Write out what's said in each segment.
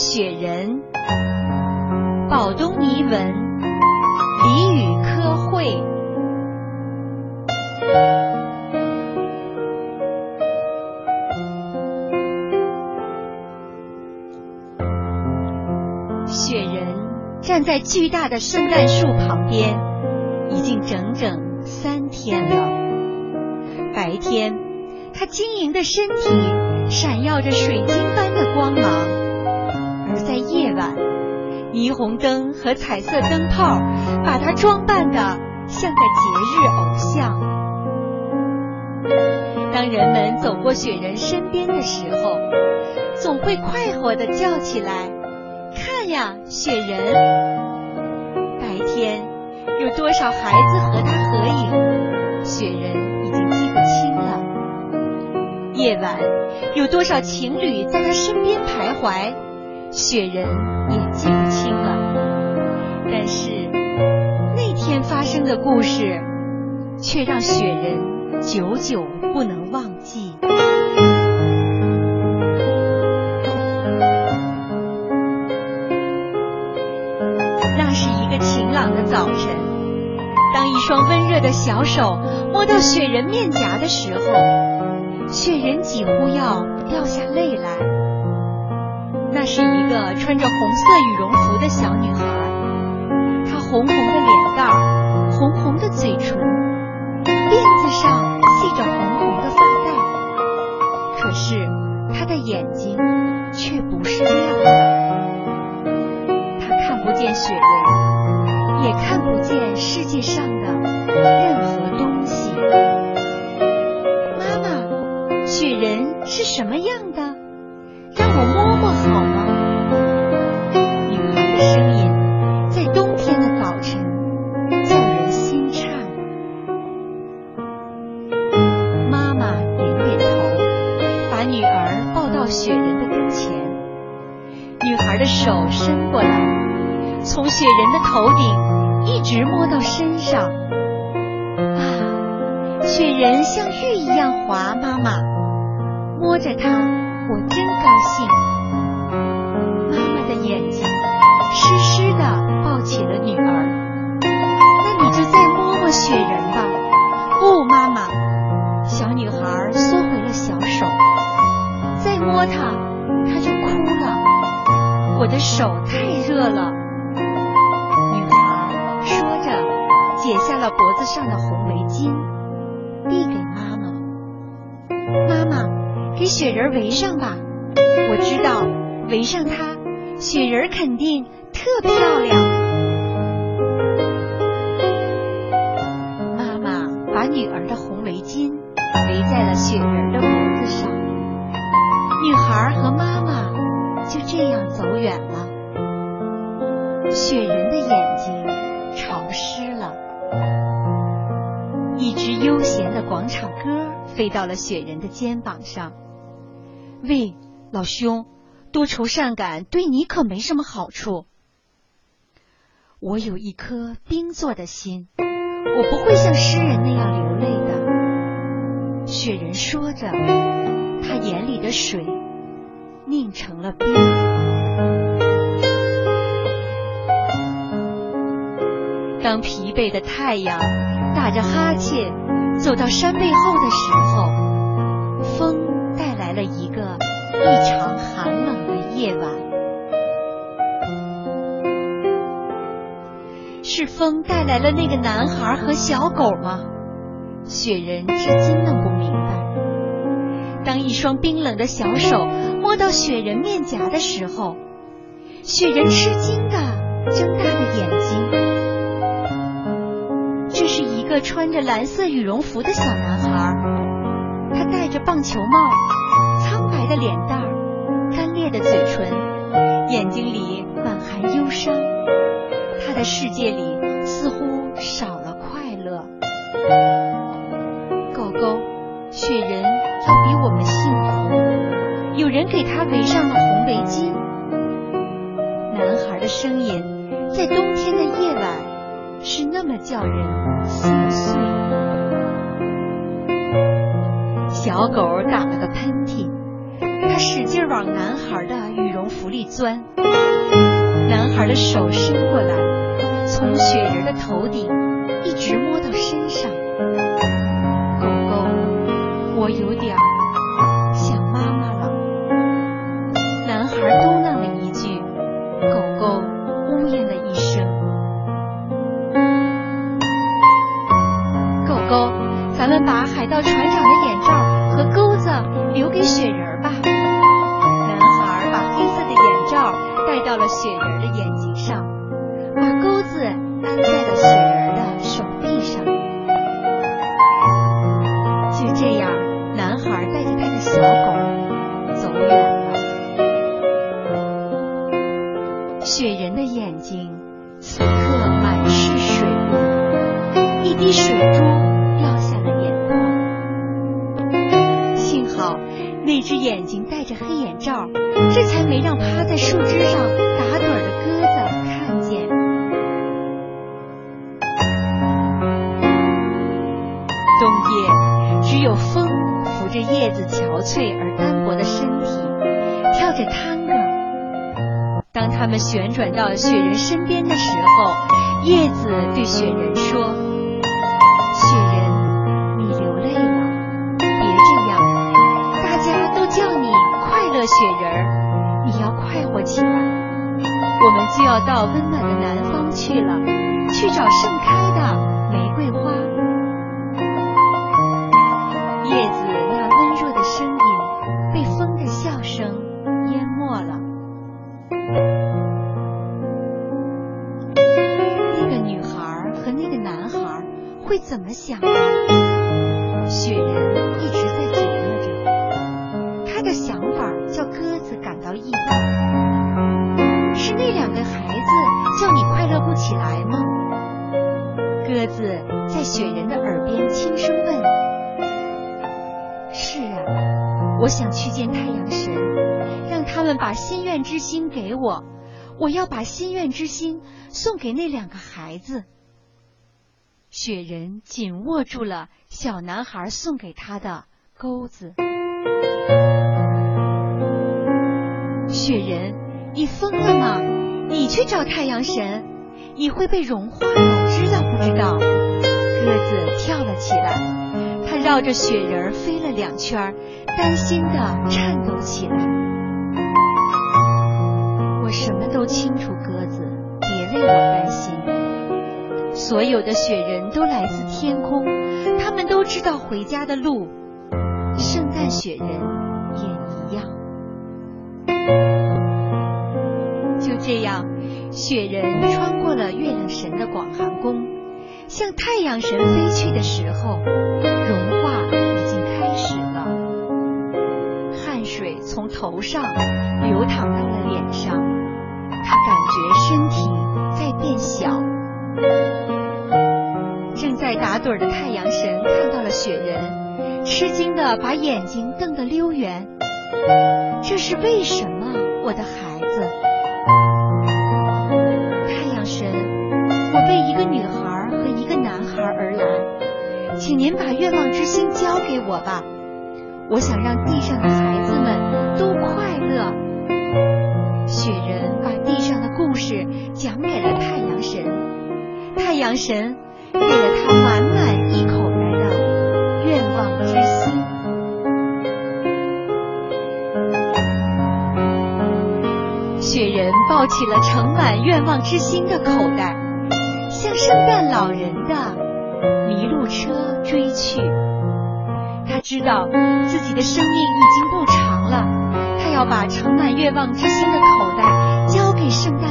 雪人，宝东尼文，李宇科绘。雪人站在巨大的圣诞树旁边，已经整整三天了。白天，他晶莹的身体闪耀着水晶般的光芒；夜晚，霓虹灯和彩色灯泡把他装扮的像个节日偶像。当人们走过雪人身边的时候，总会快活地叫起来。看呀，雪人！白天有多少孩子和他合影，雪人已经记不清了。夜晚有多少情侣在他身边徘徊，雪人也记不清了。但是那天发生的故事，却让雪人久久不能忘记。那是一个晴朗的早晨，当一双温热的小手摸到雪人面颊的时候，雪人几乎要掉下泪来。那是一个穿着红色羽绒服的小女孩，她红红的脸蛋儿，红红的嘴唇，辫子上系着红红的发带，可是她的眼睛却不是亮的，她看不见雪人。也看不见世界上的任何东西。妈妈，雪人是什么样头顶一直摸到身上，啊，雪人像玉一样滑，妈妈摸着它，我真高兴。妈妈的眼睛湿湿的抱起了女儿，那你就再摸摸雪人吧。不，妈妈，小女孩缩回了小手，再摸它，它就哭了。我的手太热了。了脖子上的红围巾，递给妈妈。妈妈，给雪人围上吧。我知道，围上它，雪人肯定特漂亮。妈妈把女儿的红围巾围在了雪人的脖子上，女孩和妈妈就这样走远了。雪人广场鸽飞到了雪人的肩膀上。喂，老兄，多愁善感对你可没什么好处。我有一颗冰做的心，我不会像诗人那样流泪的。雪人说着，他眼里的水凝成了冰。当疲惫的太阳打着哈欠走到山背后的时候，风带来了一个异常寒冷的夜晚。是风带来了那个男孩和小狗吗？雪人至今弄不明白。当一双冰冷的小手摸到雪人面颊的时候，雪人吃惊的睁大了眼睛。个穿着蓝色羽绒服的小男孩，他戴着棒球帽，苍白的脸蛋儿，干裂的嘴唇，眼睛里满含忧伤。他的世界里似乎少了快乐。狗狗，雪人要比我们幸福，有人给他围上了红围巾。男孩的声音在冬天的夜晚。是那么叫人心碎。小狗打了个喷嚏，它使劲往男孩的羽绒服里钻。男孩的手伸过来，从雪人的头顶一直摸到身上。狗狗，我有点着探戈。当他们旋转到雪人身边的时候，叶子对雪人说：“雪人，你流泪了，别这样，大家都叫你快乐雪人，你要快活起来。我们就要到温暖的南方去了，去找盛开的会怎么想？雪人一直在琢磨着，他的想法叫鸽子感到意外。是那两个孩子叫你快乐不起来吗？鸽子在雪人的耳边轻声问。是啊，我想去见太阳神，让他们把心愿之心给我。我要把心愿之心送给那两个孩子。雪人紧握住了小男孩送给他的钩子。雪人，你疯了吗？你去找太阳神，你会被融化的，知道不知道？鸽子跳了起来，它绕着雪人飞了两圈，担心的颤抖起来。我什么都清楚，鸽子，别为我担心。所有的雪人都来自天空，他们都知道回家的路。圣诞雪人也一样。就这样，雪人穿过了月亮神的广寒宫，向太阳神飞去的时候，融化已经开始了。汗水从头上流淌到了脸上，他感觉身体在变小。在打盹的太阳神看到了雪人，吃惊的把眼睛瞪得溜圆。这是为什么，我的孩子？太阳神，我为一个女孩和一个男孩而来，请您把愿望之星交给我吧。我想让地上的孩子们都快乐。雪人把地上的故事讲给了太阳神，太阳神抱起了盛满愿望之星的口袋，向圣诞老人的麋鹿车追去。他知道自己的生命已经不长了，他要把盛满愿望之星的口袋交给圣诞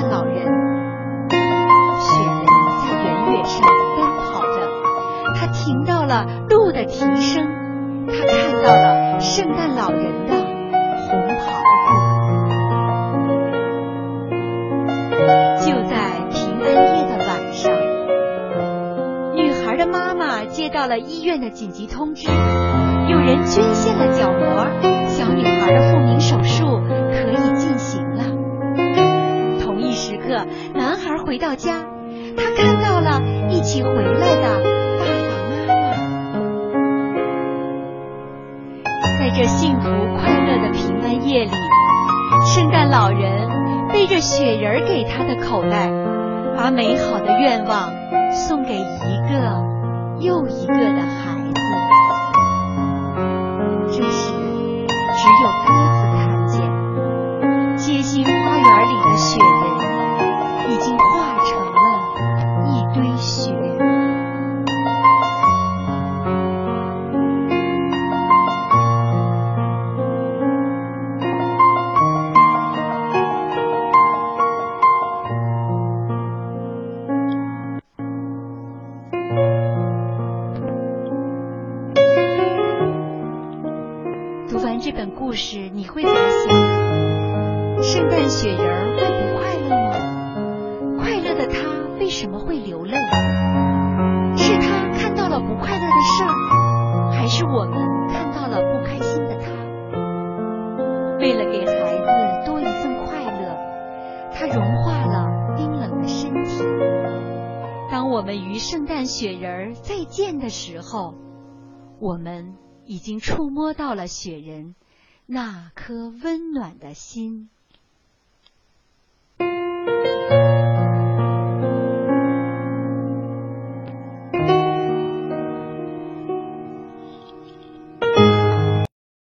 的紧急通知，有人捐献了角膜，小女孩的复明手术可以进行了。同一时刻，男孩回到家，他看到了一起回来的爸爸妈妈。在这幸福快乐的平安夜里，圣诞老人背着雪人给他的口袋，把美好的愿望送给一个又一个的孩子。这时，只有鸽子看见，街心花园里的雪事，你会怎么想？圣诞雪人儿会不快乐吗？快乐的他为什么会流泪？是他看到了不快乐的事儿，还是我们看到了不开心的他？为了给孩子多一份快乐，他融化了冰冷的身体。当我们与圣诞雪人儿再见的时候，我们已经触摸到了雪人那颗温暖的心。